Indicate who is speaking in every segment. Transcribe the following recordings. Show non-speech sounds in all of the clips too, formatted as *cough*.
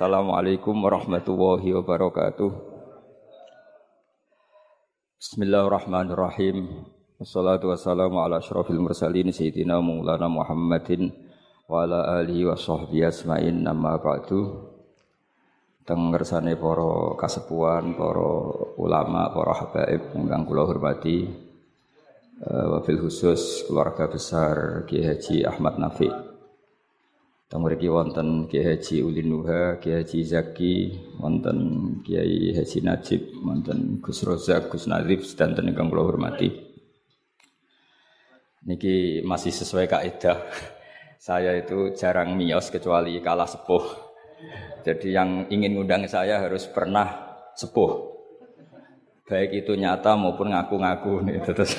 Speaker 1: Assalamualaikum warahmatullahi wabarakatuh. Bismillahirrahmanirrahim. Wassalatu wassalamu ala asyrafil mursalin sayyidina Maulana Muhammadin wa ala alihi wa sahbihi asma'in nama ba'du. Teng ngersane para kasepuhan, para ulama, para habaib ingkang kula hormati. Uh, wabil khusus keluarga besar Kiai Haji Ahmad Nafi' Teng mriki wonten Kiai Haji Ulin Nuha, Kiai Haji Zaki, wonten Kiai Haji Najib, wonten Gus Rozak, Gus Nadif sedanten ingkang kula hormati. Niki masih sesuai kaidah. *laughs* Saya itu jarang mios kecuali kalah sepuh. Jadi yang ingin ngundang saya harus pernah sepuh. Baik itu nyata maupun ngaku-ngaku nih *laughs* terus.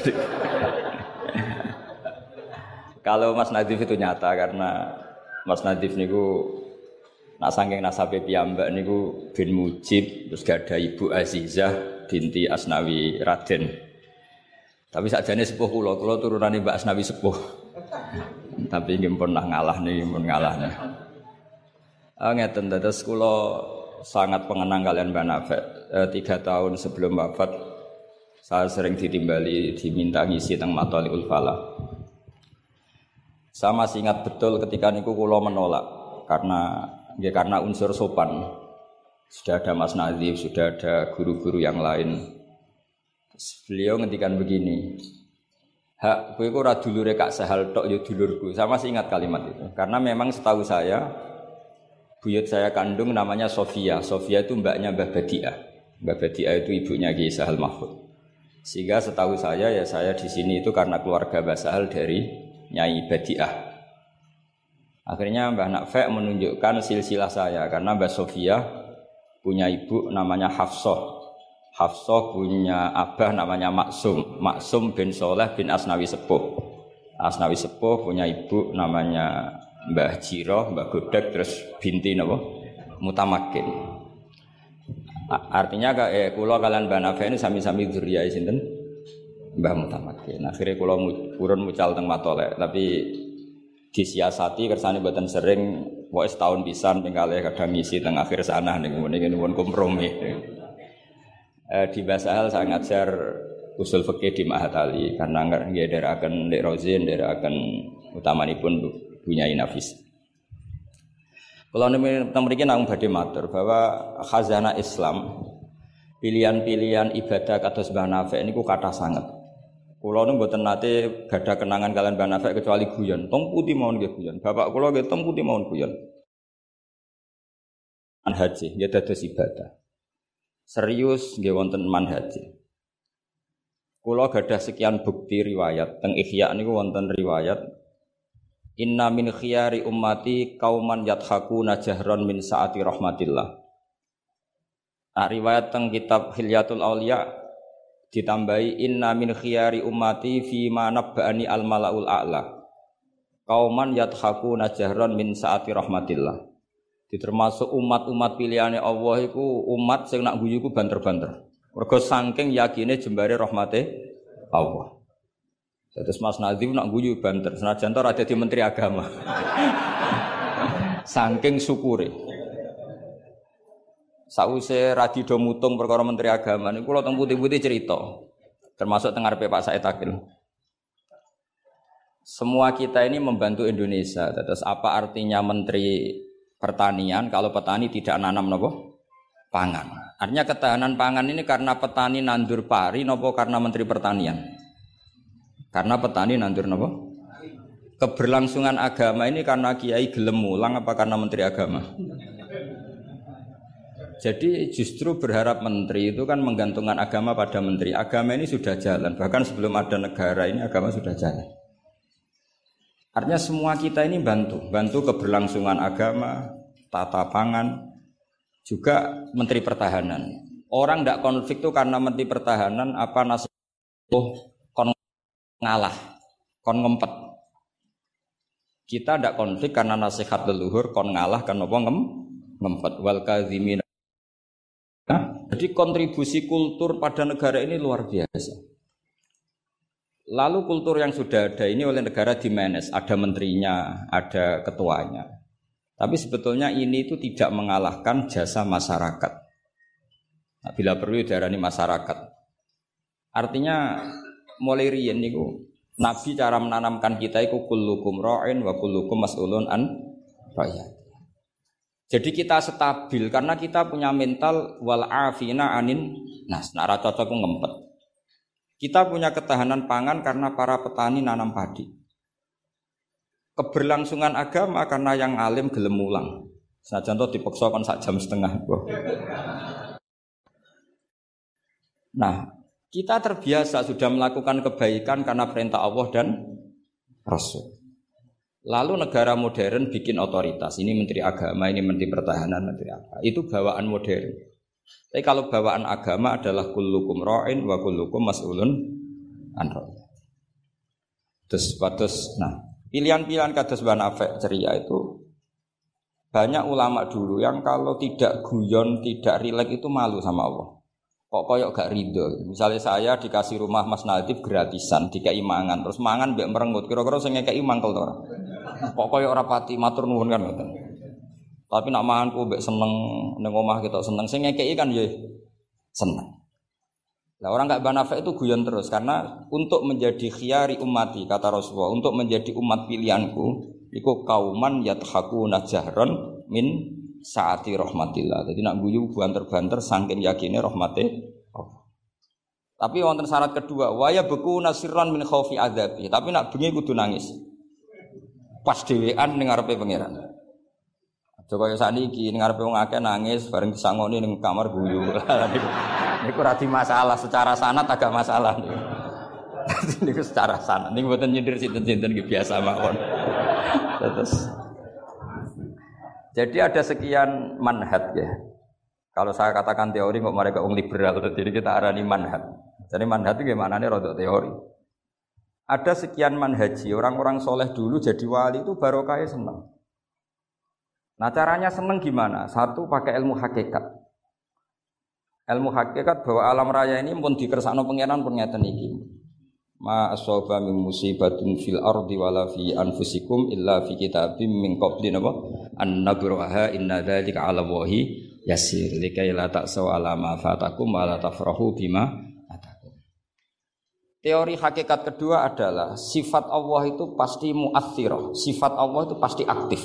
Speaker 1: Kalau Mas Nadif itu nyata karena Mas Nadif niku nak saking nasabe piyambak niku bin Mujib terus gak ada Ibu Azizah binti Asnawi Raden. Tapi sakjane sepuh kula, kula turunane Mbak Asnawi sepuh. Tapi nggih pernah ngalah nih, pun ngalah nih. Ah ngeten dados kula sangat pengenang kalian Mbak Nafek. Eh, tiga tahun sebelum wafat saya sering ditimbali diminta ngisi teng Matoliul Falah. Masih ingat betul ketika niku kulo menolak karena ya karena unsur sopan. Sudah ada Mas Nadif, sudah ada guru-guru yang lain. Beliau ngendikan begini, hak kowe iku ora dulure Kak Sahal tok ya dulurku. Masih ingat kalimat itu. Karena memang setahu saya buyut saya kandung namanya Sofia. Sofia itu mbaknya Mbah Badiah. Mbah Badiah itu ibunya Ki Sahal Mahfud. Sehingga setahu saya ya saya di sini itu karena keluarga Mbah Sahal dari Nyai Badiah. Akhirnya Mbah Nafek menunjukkan silsilah saya karena Mbah Sofia punya ibu namanya Hafsah. Hafsah punya abah namanya Maksum. Maksum bin Soleh bin Asnawi Sepuh. Asnawi Sepuh punya ibu namanya Mbah Jiroh, Mbah Godek, terus binti napa? Mutamakin. Artinya kayak kulo kalian Mbah Nafek ini sami-sami dzurriah sinten? Mbah Mutamakin. Akhirnya kalau purun mucal teng matole, tapi disiasati kersane buatan sering wae setahun pisan ping kadang ngisi teng akhir sana ning ngene nuwun kompromi. Eh, di Basahal saya ngajar usul fikih di Mahat Ali karena nggak daerah akan Lek Rozin, daerah akan utamanipun punya Nafis. Kalau mereka nang badhe matur bahwa khazanah Islam pilihan-pilihan ibadah kados Mbah Nafek niku kata sangat. Kulo nu mboten nate gada kenangan kalian Mbah Nafek kecuali guyon. Tong putih mawon nggih guyon. Bapak kulo nggih tong putih mawon guyon. Manhaji nggih dados ibadah. Serius nggih wonten manhaji. Kulo gadah sekian bukti riwayat teng Ihya niku wonten riwayat Inna min khiyari ummati kauman yathaku najahron min saati rahmatillah. Nah, riwayat teng kitab Hilyatul Aulia ditambahi inna min khiyari ummati fi ma nabba'ani al malaul a'la kauman yadhaku najahron min saati rahmatillah di termasuk umat-umat pilihannya Allah itu umat sing nak guyu ku banter-banter mergo saking yakine jembare rahmate Allah Terus Mas Nadhim nak guyu banter, senajan ora di menteri agama. *laughs* saking syukure. Sause radido mutung perkara menteri agama niku kula teng putih-putih cerita. Termasuk teng ngarepe Pak Said. Semua kita ini membantu Indonesia. Terus apa artinya menteri pertanian kalau petani tidak nanam nopo? Pangan. Artinya ketahanan pangan ini karena petani nandur pari nopo karena menteri pertanian. Karena petani nandur nopo? Keberlangsungan agama ini karena kiai gelem mulang apa karena menteri agama? Jadi justru berharap menteri itu kan menggantungkan agama pada menteri. Agama ini sudah jalan, bahkan sebelum ada negara ini agama sudah jalan. Artinya semua kita ini bantu, bantu keberlangsungan agama, tata pangan, juga menteri pertahanan. Orang tidak konflik itu karena menteri pertahanan apa nasihat oh, kon ngalah, kon ngempet. Kita tidak konflik karena nasihat leluhur kon ngalah kan ngempet wal kadzimin jadi kontribusi kultur pada negara ini luar biasa. Lalu kultur yang sudah ada ini oleh negara di dimanage, ada menterinya, ada ketuanya. Tapi sebetulnya ini itu tidak mengalahkan jasa masyarakat. Nah, bila perlu diarani masyarakat. Artinya mulai riyen niku Nabi cara menanamkan kita itu kullukum ra'in wa kullukum mas'ulun an. Jadi kita stabil karena kita punya mental wal afina anin nas. Nah, cocok ngempet. Kita punya ketahanan pangan karena para petani nanam padi keberlangsungan agama karena yang alim gelem mulang. Nah, contoh dipaksa kan sak jam setengah. Nah, kita terbiasa sudah melakukan kebaikan karena perintah Allah dan Rasul. Lalu negara modern bikin otoritas. Ini menteri agama, ini menteri pertahanan, menteri apa. Itu bawaan modern. Tapi kalau bawaan agama adalah kullukum ra'in wa kullukum mas'ulun an Terus, terus, nah, Pilihan-pilihan kados banafek ceria itu banyak ulama dulu yang kalau tidak guyon, tidak rileks itu malu sama Allah. Kok koyok gak ridho. Misalnya saya dikasih rumah Mas Nadif gratisan, dikai mangan, terus mangan biar merengut. Kira-kira saya ngekei mangkel to Kok koyok rapati matur nuwun kan ngoten. Tapi nak mangan ku mbek seneng ning omah kita seneng. Sing ngekei kan ya seneng. Nah orang nggak banafek itu guyon terus karena untuk menjadi khiyari umati kata Rasulullah untuk menjadi umat pilihanku iku kauman yathaku najahron min saati rahmatillah. Jadi nak guyu banter-banter sangkin yakini rahmati Tapi wonten syarat kedua, waya beku nasiran min khaufi adabi. Tapi nak bengi kudu nangis. Pas dhewean ning ngarepe pangeran. Aja kaya saniki ning ngarepe wong akeh nangis bareng disangoni ning kamar guyu. *laughs* Ini kurang masalah secara sanat agak masalah. Ini secara sanat. Ini buatan nyindir sinten-sinten biasa mawon. Terus. Jadi ada sekian manhat ya. Kalau saya katakan teori kok mereka ung liberal, jadi kita arani manhat. Jadi manhat itu gimana nih rodok teori. Ada sekian manhaji, orang-orang soleh dulu jadi wali itu barokahnya senang. Nah caranya senang gimana? Satu pakai ilmu hakikat. Ilmu hakikat bahwa alam raya ini pun dikersakno pangeran pun ngeten iki. Ma asaba min musibatin fil ardi wala fi anfusikum illa fi kitabim min qabli napa an nabraha inna dzalika 'ala wahi yasir likai la ta'saw ala ma fatakum wa la tafrahu bima. Teori hakikat kedua adalah sifat Allah itu pasti muathirah, sifat Allah itu pasti aktif.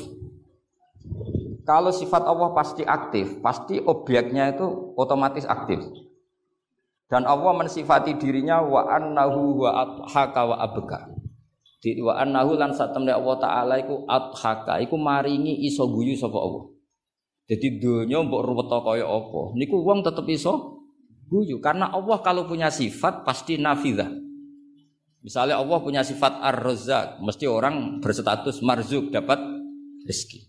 Speaker 1: Kalau sifat Allah pasti aktif, pasti objeknya itu otomatis aktif. Dan Allah mensifati dirinya wa annahu wa adhaka wa abka. Di wa annahu lan satemne Allah taala iku adhaka, iku maringi iso guyu sapa Allah. Jadi dunya mbok ruwet kaya apa, niku wong tetep iso guyu karena Allah kalau punya sifat pasti nafidah. Misalnya Allah punya sifat ar-razzaq, mesti orang berstatus marzuk dapat rezeki.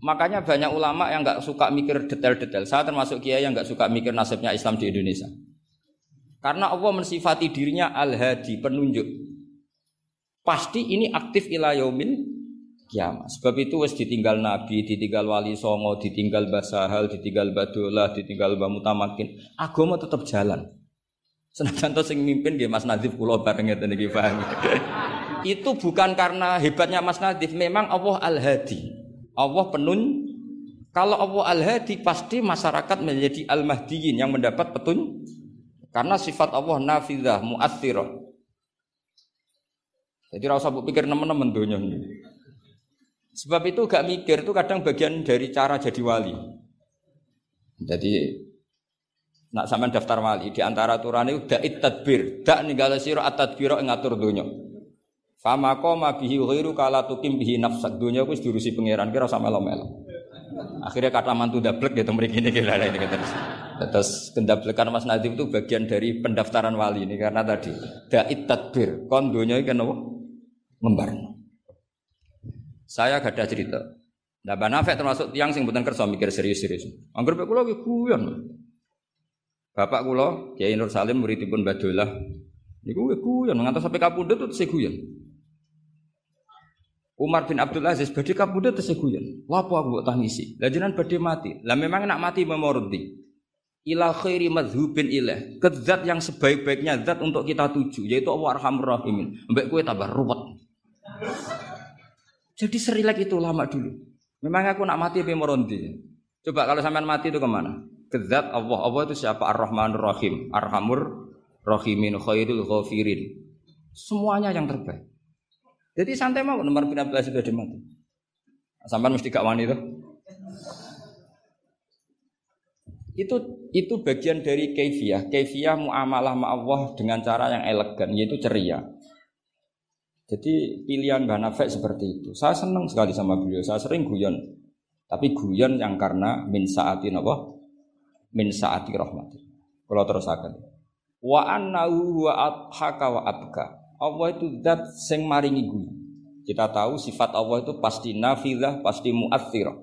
Speaker 1: Makanya banyak ulama yang nggak suka mikir detail-detail. Saya termasuk kiai yang nggak suka mikir nasibnya Islam di Indonesia. Karena Allah mensifati dirinya al-hadi, penunjuk. Pasti ini aktif ila yaumin kiamat. Sebab itu wes ditinggal Nabi, ditinggal Wali Songo, ditinggal Basahal, ditinggal Badolah, ditinggal Bamutamakin. Agama tetap jalan. Senajan to sing mimpin nggih Mas Nadif kula bareng ngeten iki itu bukan karena hebatnya Mas Nadif, memang Allah Al-Hadi. Allah penun kalau Allah al-hadi pasti masyarakat menjadi al-mahdiyin yang mendapat petun karena sifat Allah nafidah mu'athirah. Jadi rasa pikir teman-teman dunia ini. Sebab itu gak mikir itu kadang bagian dari cara jadi wali. Jadi nak sampean daftar wali di antara aturan itu da'it tadbir, dak ninggala sira at-tadbira ngatur dunia. Fama koma bihi ghairu kala tukim bihi nafsak. Dunia wis diurusi pangeran kira sama melo-melo. Akhirnya kata mantu dablek gitu mriki ini kira ini terus. Terus kendablekan Mas Nadif itu bagian dari pendaftaran wali ini karena tadi da'it tadbir. Kon dunia kan apa? Ngembar. Saya gak ada cerita. Nah, Banafek termasuk tiang sing bukan kerja mikir serius-serius. Angger pek kula guyon. Bapak kula Kiai Nur Salim muridipun Badullah niku guyon ngantos sampai kapundhut terus guyon. Umar bin Abdul Aziz badhe kapundhut tesih guyon. Lapo aku mbok tangisi? Lah jenengan badhe mati. Lah memang nak mati memordi. Ila khairi madhubin ilah. Ke zat yang sebaik-baiknya zat untuk kita tuju yaitu Allah Arhamur Rahimin. Mbek kowe tambah ruwet. Jadi serilek itu lama dulu. Memang aku nak mati merondi. Coba kalau sampean mati itu ke mana? Kezat Allah. Allah itu siapa? Ar-Rahmanur Rahim. Arhamur Rahimin khairul ghafirin. Semuanya yang terbaik. Jadi santai mau nomor 15 itu ada mati. Sampai mesti gak wani itu. Itu itu bagian dari kefiah. Kefiah muamalah ma Allah dengan cara yang elegan yaitu ceria. Jadi pilihan Mbak Nafek seperti itu. Saya senang sekali sama beliau. Saya sering guyon. Tapi guyon yang karena min saati apa? Min saati rahmati. Kalau terus akan. Wa annahu wa adhaka wa abka. Allah itu zat sing maringi guyu. Kita tahu sifat Allah itu pasti nafilah, pasti muathirah.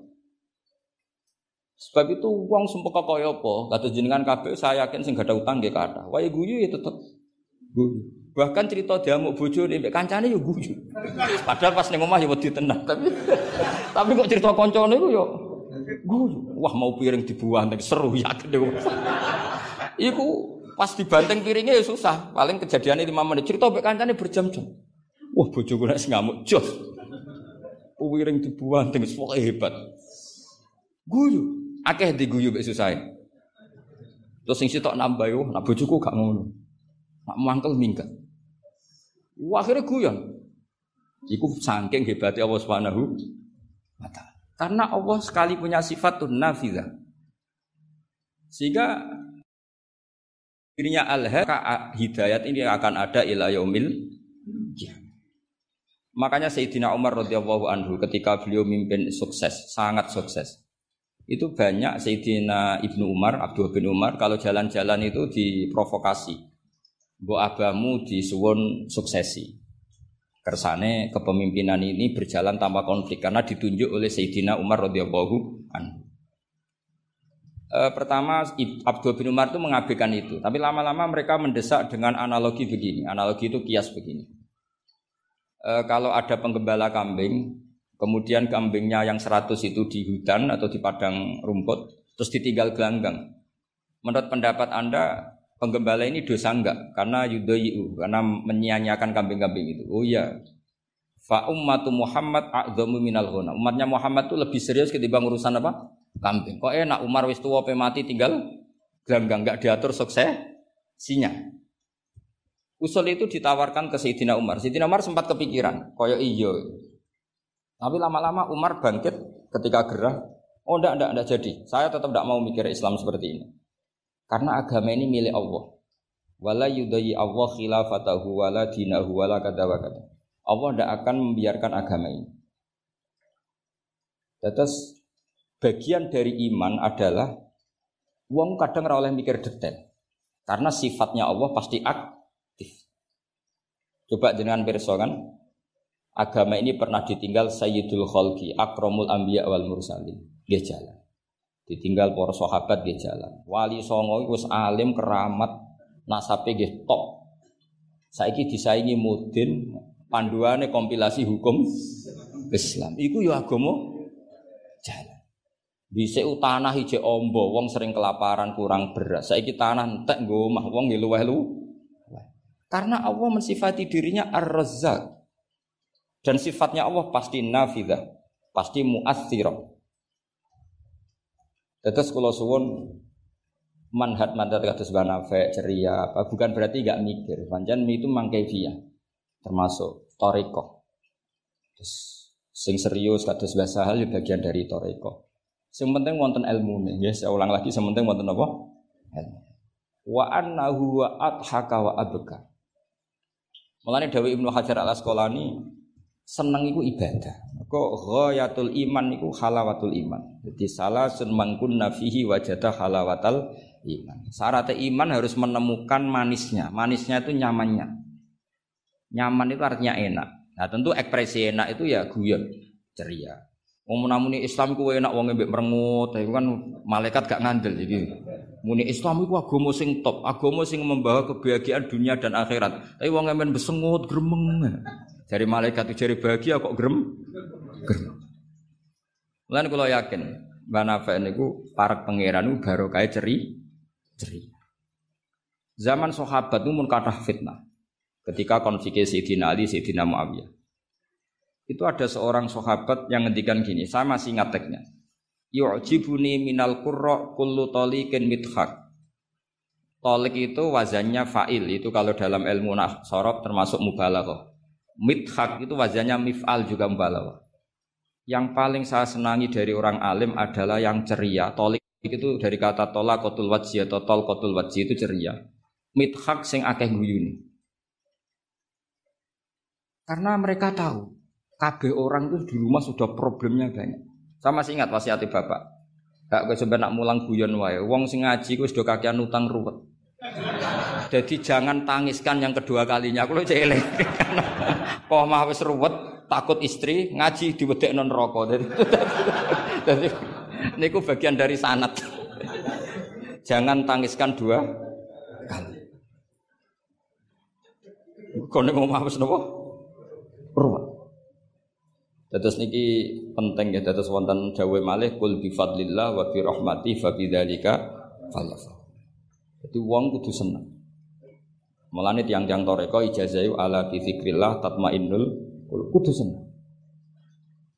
Speaker 1: Sebab itu uang sumpah kaya apa? Kata jenengan kabeh saya yakin sing gak ada utang nggih kathah. Wae guyu ya tetep guyu. Bahkan cerita dia mau bojo nih, kancane ya guyu. Padahal pas ning omah ya wedi tenang, tapi tapi kok cerita kancane iku ya guyu. Wah mau piring dibuang seru yakin deh. Iku pas dibanting piringnya ya susah. Paling kejadiannya lima menit. Cerita mbek kancane berjam-jam. Wah bojoku nek ngamuk jos. Piring dibuang dengan pokoke hebat. Guyu. Akeh diguyu mbek susah. Terus sing sitok nambah yo, nak bojoku gak ngono. Nak mangkel minggat. Wah, akhirnya guyon. Iku saking hebatnya Allah Subhanahu wa taala. Karena Allah sekali punya sifat tuh nafidah. Sehingga dirinya al hidayat ini akan ada ila yaumil Makanya Sayyidina Umar radhiyallahu anhu ketika beliau mimpin sukses, sangat sukses. Itu banyak Sayyidina Ibnu Umar, Abdul bin Umar kalau jalan-jalan itu diprovokasi Mbok abamu disuwun suksesi. Kersane kepemimpinan ini berjalan tanpa konflik karena ditunjuk oleh Sayyidina Umar radhiyallahu anhu. E, pertama Abdul bin Umar itu mengabaikan itu, tapi lama-lama mereka mendesak dengan analogi begini. Analogi itu kias begini. E, kalau ada penggembala kambing, kemudian kambingnya yang 100 itu di hutan atau di padang rumput, terus ditinggal gelanggang. Menurut pendapat Anda, penggembala ini dosa enggak? Karena yudayu, karena menyia-nyiakan kambing-kambing itu. Oh iya. Fa ummatu Muhammad a'dhamu minal ghuna. Umatnya Muhammad itu lebih serius ketimbang urusan apa? Kambing. Kok enak Umar wis tuwa mati tinggal gelanggang enggak diatur sukses sinya. Usul itu ditawarkan ke Sayyidina Umar. Sayyidina Umar sempat kepikiran, koyo iyo. Tapi lama-lama Umar bangkit ketika gerah. Oh enggak, enggak, enggak jadi. Saya tetap enggak mau mikir Islam seperti ini. Karena agama ini milik Allah. Wala yudayi Allah khilafatahu wala dinahu wala kata kata. Allah tidak akan membiarkan agama ini. Terus bagian dari iman adalah uang kadang oleh mikir detail. Karena sifatnya Allah pasti aktif. Coba dengan perso kan, agama ini pernah ditinggal Sayyidul Khalqi, Akromul Anbiya wal Mursalin. Dia jalan. Ditinggal para sahabat nggih jalan. Wali songo iku alim keramat nasabe nggih top. Saiki disaingi mudin panduane kompilasi hukum Islam. Iku ya agama jalan. Bisa tanah hijau ombo, wong sering kelaparan kurang beras. Saiki tanah entek nggo omah wong nggih luweh Karena Allah mensifati dirinya Ar-Razzaq. Dan sifatnya Allah pasti nafidah, pasti muathirah. Terus kalau suwun manhat mandat kados banafe ceria apa bukan berarti gak mikir. Panjang itu mangkevia termasuk toriko. Terus sing serius kados bahasa hal ya bagian dari toriko. Sing penting wonten ilmu nih, ya saya ulang lagi, sing penting wonten apa? Ilmu. Wa annahu wa adhaka wa abka. Dawi Ibnu Hajar Al Asqalani seneng iku ibadah. Kok ghayatul iman iku halawatul iman. Jadi salah mangkun nafihi wajata halawatal iman. Syarat iman harus menemukan manisnya. Manisnya itu nyamannya. Nyaman itu artinya enak. Nah tentu ekspresi enak itu ya guyon, ceria. Wong muni Islam ku enak wong mbek merengut, itu kan malaikat gak ngandel jadi. Muni Islam iku agama sing top, agama sing membawa kebahagiaan dunia dan akhirat. Tapi wong men besengut gremeng. Dari malaikat itu jari bahagia kok gerem? Gerem. Lan kalau yakin, Mbak Nafa niku para pangeran baru kayak ceri, ceri. Zaman sahabat itu mun kathah fitnah. Ketika konflik Sayyidina Ali, Sayyidina Muawiyah. Itu ada seorang sahabat yang ngendikan gini, saya masih ingat teksnya. Yu'jibuni minal qurra kullu taliqin mithaq. Tolik itu wazannya fa'il, itu kalau dalam ilmu sorok termasuk mubalaghah. Mithaq itu wazannya mif'al juga mubalaghah. Yang paling saya senangi dari orang alim adalah yang ceria. Tolik itu dari kata tola kotul wajhi atau tol kotul wajhi itu ceria. Mithaq sing akeh guyuni. Karena mereka tahu kabeh orang itu di rumah sudah problemnya banyak. Saya masih ingat wasiat bapak. Gak gue sebenarnya nak mulang guyon wae. Wong sing ngaji gue sudah kakian utang ruwet. Jadi jangan tangiskan yang kedua kalinya. Aku lo celeng. Kok mah wis ruwet, takut istri ngaji diwedek non rokok. *laughs* Jadi, jadi niku bagian dari sanat. *laughs* jangan tangiskan dua kali. Kau mau mah wis nopo? Ruwet. Dados niki penting ya dados wonten jawe malih kul bi fadlillah wa bi rahmati fa bidzalika falyafrah. Jadi wong kudu seneng. Mulane tiang-tiang toreko ijazahu ala bi dzikrillah tatmainnul kudu seneng.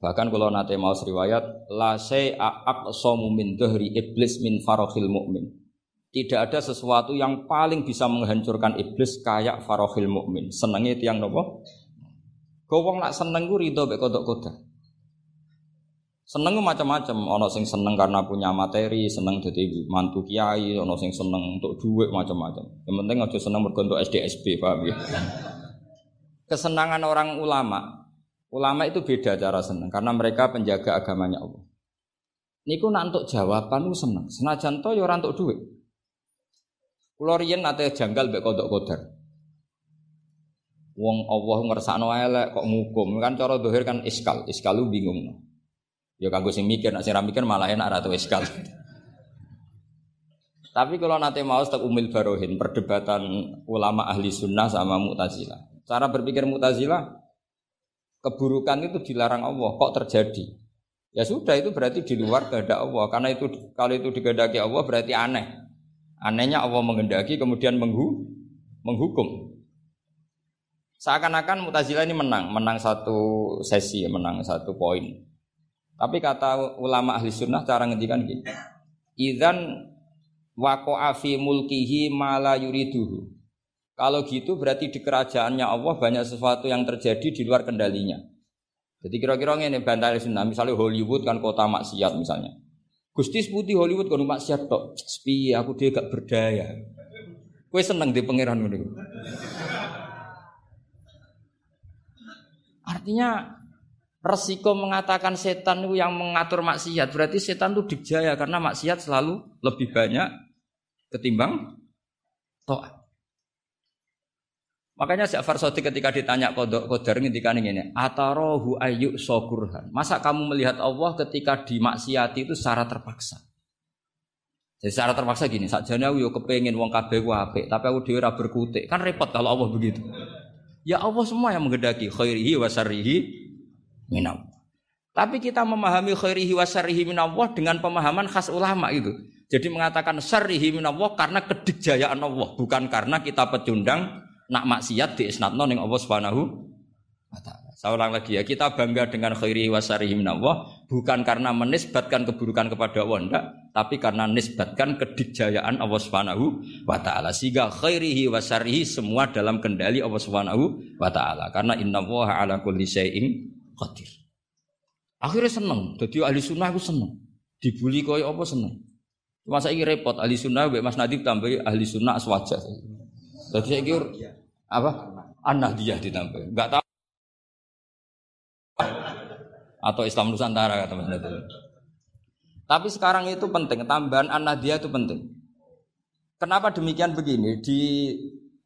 Speaker 1: Bahkan kalau nate mau riwayat la say'a aqsamu min dhahri iblis min farohil mukmin. Tidak ada sesuatu yang paling bisa menghancurkan iblis kayak farohil mukmin. Senengnya tiang nopo? Kau wong nak seneng ku rido mek kodok kodok. Seneng macam-macam, ono sing seneng karena punya materi, seneng jadi mantu kiai, ono sing seneng untuk duit macam-macam. Yang penting aja seneng mergo untuk SDSB, paham ya? Kesenangan orang ulama, ulama itu beda cara seneng karena mereka penjaga agamanya Allah. Niku nak untuk jawaban lu seneng, senajan to ya untuk duit. Kulo riyen nate janggal mek kodok kodar. Wong Allah ngersakno elek kok ngukum kan cara dohir kan iskal, iskalu bingung. Ya kanggo sing mikir, nek sing mikir malah enak ratu iskal. Tapi kalau nanti mau tak umil barohin perdebatan ulama ahli sunnah sama mutazila. Cara berpikir mutazila keburukan itu dilarang Allah, kok terjadi? Ya sudah itu berarti di luar kehendak Allah. Karena itu kalau itu digendaki Allah berarti aneh. Anehnya Allah mengendaki kemudian menghu, menghukum. Seakan-akan Mu'tazilah ini menang, menang satu sesi, menang satu poin. Tapi kata ulama ahli sunnah cara ngendikan gini. Idan waqa'a fi mulkihi mala yuriduhu. Kalau gitu berarti di kerajaannya Allah banyak sesuatu yang terjadi di luar kendalinya. Jadi kira-kira ini bantai sunnah, misalnya Hollywood kan kota maksiat misalnya. Gusti putih Hollywood kan maksiat tok. Sepi aku dia gak berdaya. Kue seneng di pangeran. Artinya resiko mengatakan setan itu yang mengatur maksiat berarti setan itu dijaya karena maksiat selalu lebih banyak ketimbang to'at. Makanya Ja'far Sodik ketika ditanya kodok kodar ketika ini, atarohu ayu sokurhan. Masa kamu melihat Allah ketika dimaksiati itu secara terpaksa? Jadi secara terpaksa gini, sakjane aku kepengen wong kabeh ku tapi aku ora berkutik. Kan repot kalau Allah begitu. Ya Allah semua yang mengedaki khairihi wa syarrihi minallah. Tapi kita memahami khairihi wa syarrihi minallah dengan pemahaman khas ulama itu. Jadi mengatakan syarrihi minallah karena kedikjayaan Allah, bukan karena kita pecundang nak maksiat di isnatno ning Allah Subhanahu wa taala. Saya ulang lagi ya, kita bangga dengan khairi wa syarihi minallah bukan karena menisbatkan keburukan kepada Allah enggak, tapi karena nisbatkan kedikjayaan Allah Subhanahu wa taala. Sehingga khairihi wa syarihi semua dalam kendali Allah Subhanahu wa taala. Karena innallaha ala kulli syai'in qadir. Akhirnya seneng, jadi ahli sunnah aku seneng. Dibully kaya apa seneng. Masa ini repot ahli sunnah Mas Nadib tambah ahli sunnah aswaja. Jadi saya kira apa? An-Nahdiyah ditambah. Enggak tahu atau Islam Nusantara kata Mas Nadia. Tapi sekarang itu penting, tambahan an itu penting. Kenapa demikian begini? Di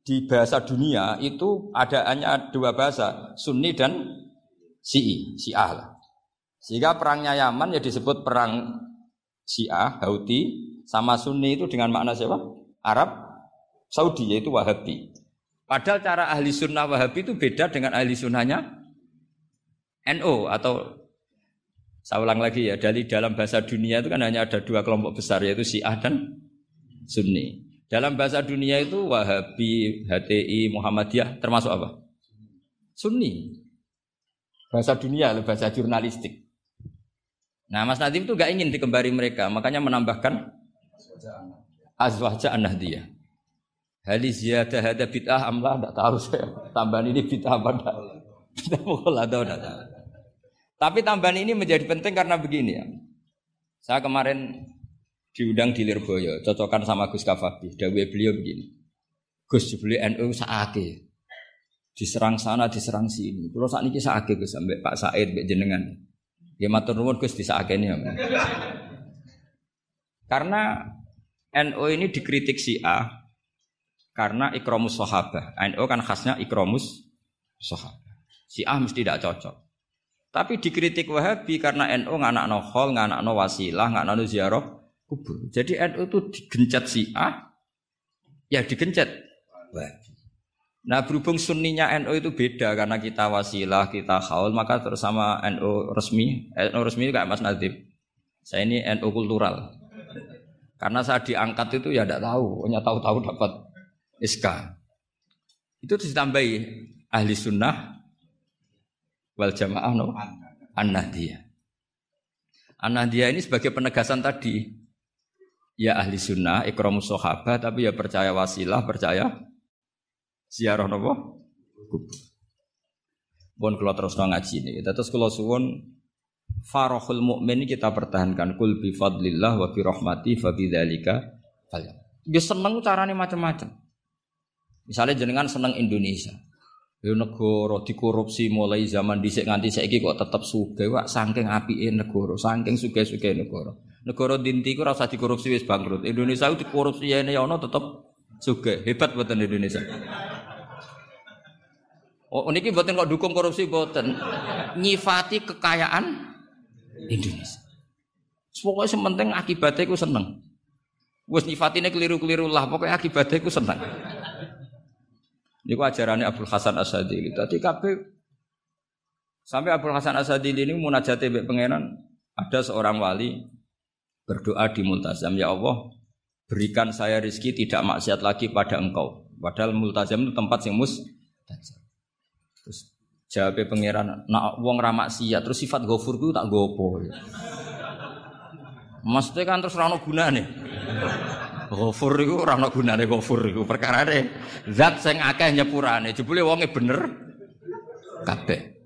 Speaker 1: di bahasa dunia itu ada hanya dua bahasa, Sunni dan Syi'i, Syiah lah. Sehingga perangnya Yaman ya disebut perang Syiah, Houthi, sama Sunni itu dengan makna siapa? Arab, Saudi yaitu Wahabi. Padahal cara ahli sunnah Wahabi itu beda dengan ahli sunnahnya NO atau saya ulang lagi ya, dari dalam bahasa dunia itu kan hanya ada dua kelompok besar yaitu Syiah dan Sunni. Dalam bahasa dunia itu Wahabi, HTI, Muhammadiyah termasuk apa? Sunni. Bahasa dunia, bahasa jurnalistik. Nah, Mas Nadim itu gak ingin dikembari mereka, makanya menambahkan azwaja an-nahdiyah. Hali ziyadah ada bid'ah amlah tidak tahu saya. Tambahan ini bid'ah apa enggak? Kita pukul atau enggak tahu. Tapi tambahan ini menjadi penting karena begini ya. Saya kemarin diundang di Lirboyo, cocokan sama Gus Kafabi. Dawe beliau begini. Gus jebule NU saake diserang sana, diserang sini. Kalau saat ini saya Gus sampai Pak Said, Mbak Jenengan. Ya matur nuwun Gus disakeni ya. Karena NU ini dikritik si A karena ikromus sahabah. NU kan khasnya ikromus sahabah. Si A mesti tidak cocok. Tapi dikritik Wahabi karena NU nganak no hol, nganak no wasilah, nganak no ziarah kubur. Jadi NU itu digencet si A, ya digencet Wahabi. Nah berhubung sunninya NU itu beda karena kita wasilah, kita haul, maka terus sama NU resmi, NU resmi itu kayak Mas Nadib. Saya ini NU kultural. Karena saya diangkat itu ya tidak tahu, hanya tahu-tahu dapat SK. Itu ditambahi ahli sunnah wal jamaah no an-nahdiyah. An-nahdiyah ini sebagai penegasan tadi ya ahli sunnah ikramus sahabat tapi ya percaya wasilah, percaya ziarah nopo kubur. Bon kalau terus ngaji ini, terus kalau suwon farohul mukmin ini kita pertahankan kul bi fadlillah wa bi rahmati fa bi dzalika Dia seneng carane macam-macam. Misalnya jenengan seneng Indonesia. Yo negara dikorupsi mulai zaman dhisik nganti saiki kok tetep sugih wak saking apike negara, saking sugih-sugih negara. Negara dinti ku ora usah dikorupsi wis bangkrut. Indonesia itu dikorupsi ya ono tetep sugih. Hebat buatan Indonesia. Oh, niki buatan kok dukung korupsi buatan nyifati kekayaan Indonesia. Pokoknya sementing akibatnya aku seneng. Wes nyifatine keliru-keliru lah, pokoknya akibatnya aku seneng. Ini ajarannya Abdul Hasan Asadili. Tadi kabeh sampai Abdul Hasan Asadili ini munajati mbek pangeran ada seorang wali berdoa di multazam ya Allah berikan saya rizki tidak maksiat lagi pada engkau. Padahal multazam itu tempat yang mus Terus jawab pangeran, nak wong ramak sia, terus sifat gofur itu tak gopo. Maksudnya kan terus rano guna nih. Gofur itu rano guna nih gofur itu perkara deh. Zat sing akeh nyepurane, jebule wonge bener kabeh.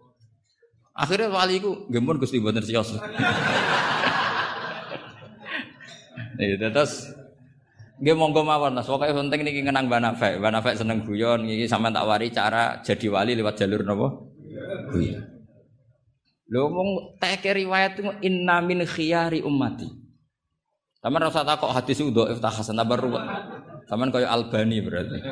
Speaker 1: Akhirnya wali ku gempon Gusti mboten sios. *laughs* Iya, terus Nggih monggo mawon Mas. Pokoke penting niki ngenang Mbak Nafek. Mbak Nafek seneng guyon iki sampean tak wari cara jadi wali lewat jalur napa? Guyon. Lho mung teke riwayat inna min khiyari ummati. Taman rasa takok hadis itu dhaif ta hasan tabar Taman kaya Albani berarti.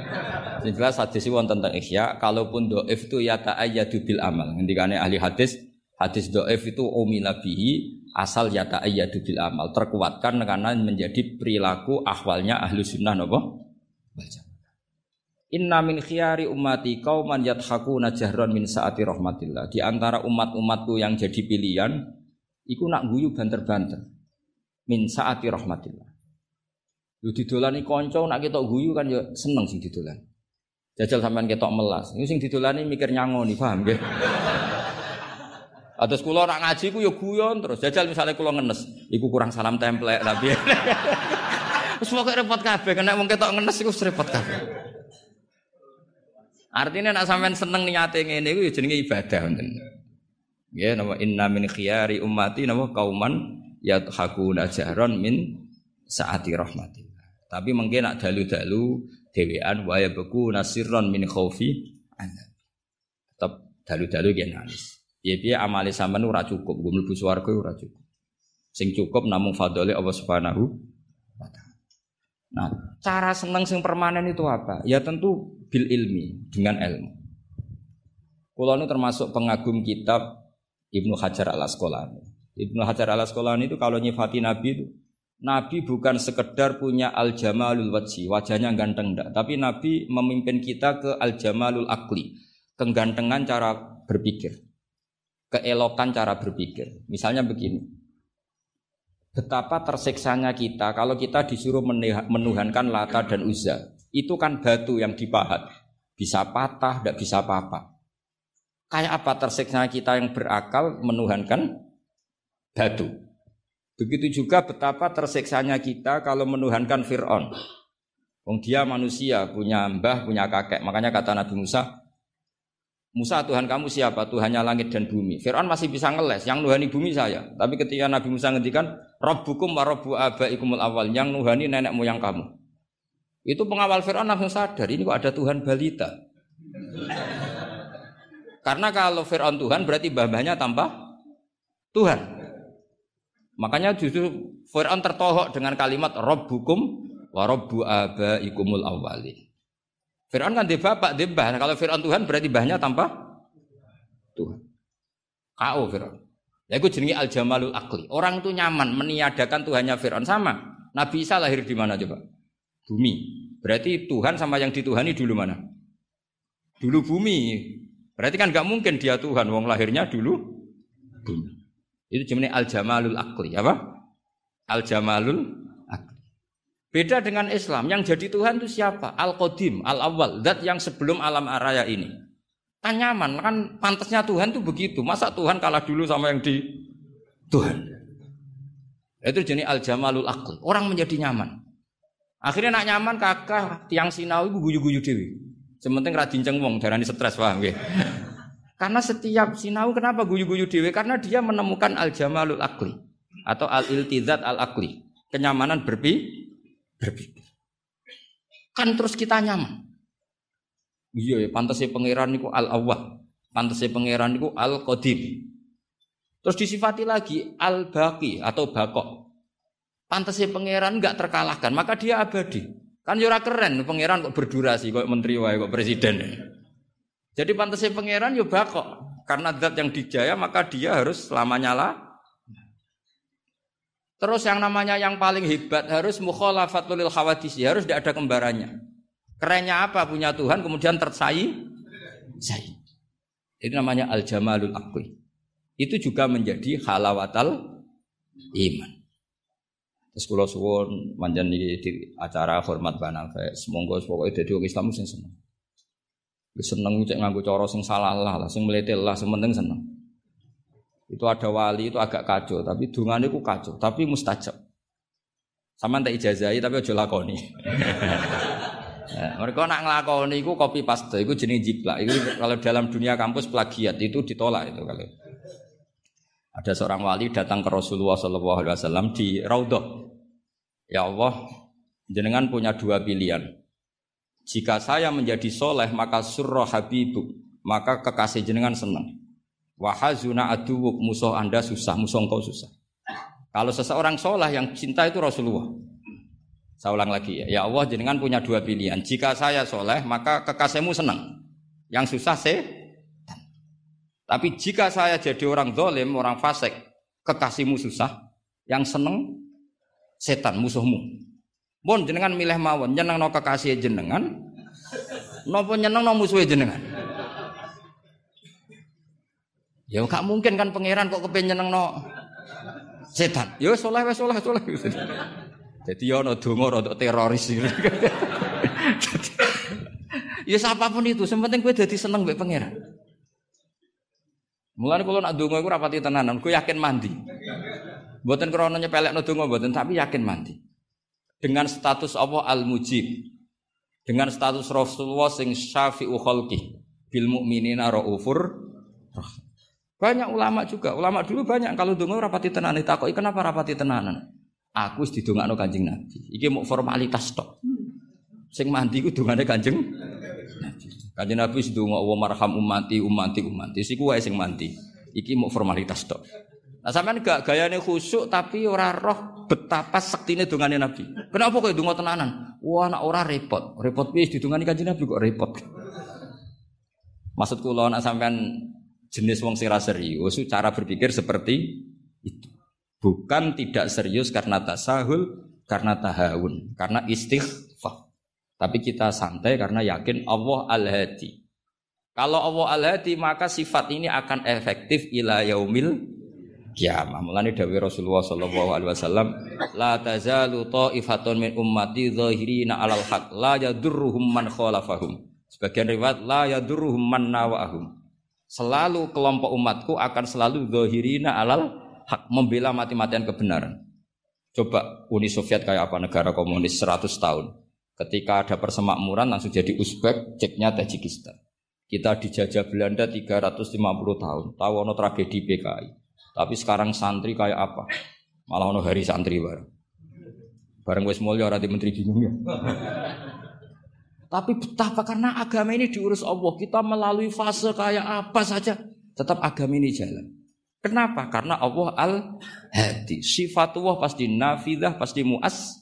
Speaker 1: Sing jelas hadis wonten tentang ihya, kalaupun dhaif itu ya ta'ayyadu bil amal. Ngendikane ahli hadis, hadis dhaif itu umila bihi asal yata ayyadu bil amal terkuatkan karena menjadi perilaku ahwalnya ahlu sunnah nopo baca Inna min khiyari ummati kauman yathakuna jahran min saati rahmatillah. Di antara umat-umatku yang jadi pilihan, iku nak guyu banter-banter. Min saati rahmatillah. Lu didolani konco nak ketok guyu kan ya seneng sing didolan. Jajal sampean ketok melas. Ini sing didolani mikir nyangoni, paham nggih? Atas kulo nak ngaji ku yo guyon terus. Jajal misalnya kulo ngenes, iku kurang salam template tapi. *laughs* Wis pokoke repot kabeh, kena wong ketok ngenes iku repot kabeh. Artinya nak sampean seneng niate ngene iku ya jenenge ibadah ngoten. Ya nama inna min khiyari ummati nama kauman yathakuna jahron min saati rahmatillah. Tapi mungkin nak dalu-dalu dewean wa beku nasirron min khaufi Tetap dalu-dalu nangis. Ya piye amale sampean ora cukup, gue mlebu swarga ora cukup. Sing cukup namung fadhole Allah Subhanahu. Nah, cara seneng sing permanen itu apa? Ya tentu bil ilmi, dengan ilmu. Kulo termasuk pengagum kitab Ibnu Hajar al Asqalani. Ibnu Hajar al Asqalani itu kalau nyifati Nabi itu Nabi bukan sekedar punya al jamalul wajhi, wajahnya ganteng enggak, tapi Nabi memimpin kita ke al jamalul akli, kegantengan cara berpikir keelokan cara berpikir. Misalnya begini, betapa tersiksanya kita kalau kita disuruh menuhankan Lata dan Uzza. Itu kan batu yang dipahat, bisa patah, tidak bisa apa-apa. Kayak apa tersiksa kita yang berakal menuhankan batu. Begitu juga betapa tersiksanya kita kalau menuhankan Fir'aun. Wong dia manusia, punya mbah, punya kakek. Makanya kata Nabi Musa, Musa Tuhan kamu siapa? Tuhannya langit dan bumi. Fir'aun masih bisa ngeles, yang nuhani bumi saya. Tapi ketika Nabi Musa ngendikan, Rabbukum wa Rabbu abaikumul awal, yang nuhani nenek moyang kamu. Itu pengawal Fir'aun langsung sadar, ini kok ada Tuhan balita. *laughs* Karena kalau Fir'aun Tuhan berarti mbah-mbahnya tanpa Tuhan. Makanya justru Fir'aun tertohok dengan kalimat Rabbukum wa Rabbu abaikumul awalin. Fir'aun kan di bapak, di bah. Nah, kalau Fir'aun Tuhan berarti bahnya tanpa Tuhan. Kau Fir'aun. Ya itu jenenge al jamalul akli. Orang itu nyaman meniadakan Tuhannya Fir'aun sama. Nabi Isa lahir di mana coba? Bumi. Berarti Tuhan sama yang dituhani dulu mana? Dulu bumi. Berarti kan nggak mungkin dia Tuhan. Wong lahirnya dulu bumi. Itu jenenge al jamalul akli. Apa? Al jamalul Beda dengan Islam, yang jadi Tuhan itu siapa? Al-Qadim, Al-Awwal, zat yang sebelum alam raya ini. Kan nyaman, kan pantasnya Tuhan itu begitu. Masa Tuhan kalah dulu sama yang di Tuhan? Itu jenis al-jamalul akal. Orang menjadi nyaman. Akhirnya nak nyaman kakak tiang sinau itu guyu-guyu dewi. Sementing radin wong darani stres paham ya. *laughs* Karena setiap sinau kenapa guyu-guyu dewi? Karena dia menemukan al-jamalul akli atau al-iltizat al-akli. Kenyamanan berpi berpikir. Kan terus kita nyaman. Iya ya, pantasnya pangeran niku al awal, pantasnya pangeran niku al qadim. Terus disifati lagi al baki atau bakok. Pantasnya pangeran nggak terkalahkan, maka dia abadi. Kan yura ya keren, pangeran kok berdurasi, kok menteri wae, kok presiden. Jadi pantasnya pangeran yo ya bakok. Karena zat yang dijaya maka dia harus selamanya lah Terus yang namanya yang paling hebat harus mukhalafatul khawadisi, harus tidak ada kembarannya. Kerennya apa punya Tuhan kemudian tersayi sayi. Itu namanya al jamalul akli. Itu juga menjadi halawatal iman. Terus kalau suwon manjan di, acara hormat banafe, semoga pokoknya jadi orang Islam sing seneng. Seneng cek nganggo cara sing salah lah, sing meletel lah, sing penting seneng. Itu ada wali itu agak kacau, tapi dungane ku kacau, tapi mustajab. Sama tak ijazai tapi aja lakoni. Ya, *laughs* mereka nak ngelakoni itu kopi paste, itu jenis jiplak. Itu kalau dalam dunia kampus plagiat itu ditolak itu kalau. Ada seorang wali datang ke Rasulullah SAW di Raudhah. Ya Allah, jenengan punya dua pilihan. Jika saya menjadi soleh maka surah habibu, maka kekasih jenengan senang. Wahazuna aduwuk musuh anda susah, musuh engkau susah. Kalau seseorang sholah yang cinta itu Rasulullah. Saya ulang lagi ya. Ya Allah jenengan punya dua pilihan. Jika saya soleh maka kekasihmu senang. Yang susah saya. Tapi jika saya jadi orang dolim, orang fasik, kekasihmu susah. Yang seneng setan musuhmu. Bon jenengan milih mawon, jeneng no kekasih jenengan, nopo nyeneng no musuh jenengan. Ya gak mungkin kan pangeran kok kepengen no setan. Ya soleh wes soleh soleh. Jadi ya ono donga rada teroris. ya siapa pun itu, sementing gue jadi seneng mbek pangeran. Mulane kalau nak donga iku rapati tenanan, gue yakin mandi. Mboten krana nyepelekno donga mboten, tapi yakin mandi. Dengan status Allah al-mujib. Dengan status Rasulullah sing syafi'u khalqi bil mukminina raufur rahim. Banyak ulama juga, ulama dulu banyak kalau dongo rapati tenanan takoki kenapa rapati tenanan? Aku wis didongakno Kanjeng Nabi. Iki mau formalitas tok. Sing mandi ku dongane Kanjeng Nabi. Kanjeng Nabi wis donga wa marham umati umati umati. Siku wae sing mandi. Iki mau formalitas tok. Nah sampean gak gayane khusuk tapi ora roh betapa sektine dongane Nabi. Kenapa kok donga tenanan? Wah nak ora repot. Repot wis didongani Kanjeng Nabi kok repot. Maksud kula nak sampean jenis wong sing serius cara berpikir seperti itu. Bukan tidak serius karena tasahul, karena tahawun, karena istighfar. Tapi kita santai karena yakin Allah Al-Hadi. Kalau Allah Al-Hadi maka sifat ini akan efektif ila yaumil kiamah. Mulane dawuh Rasulullah sallallahu alaihi wasallam, la tazalu ta'ifatun min ummati zahirina 'alal haq la yadurruhum man khalafahum. Sebagian riwayat la yadurruhum man nawahum Selalu kelompok umatku akan selalu dohirina alal hak membela mati-matian kebenaran. Coba Uni Soviet kayak apa negara komunis 100 tahun. Ketika ada persemakmuran langsung jadi Uzbek, ceknya Tajikistan. Kita dijajah Belanda 350 tahun. Tahu ono tragedi PKI. Tapi sekarang santri kayak apa? Malah ono hari santri bareng. Bareng wis mulya ora menteri bingung ya. Tapi betapa karena agama ini diurus Allah, kita melalui fase kayak apa saja, tetap agama ini jalan. Kenapa? Karena Allah al-hadi. Sifatullah pasti nafidah, pasti muas.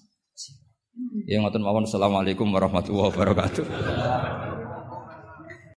Speaker 1: Ya ngoten mawon. Assalamualaikum warahmatullahi wabarakatuh.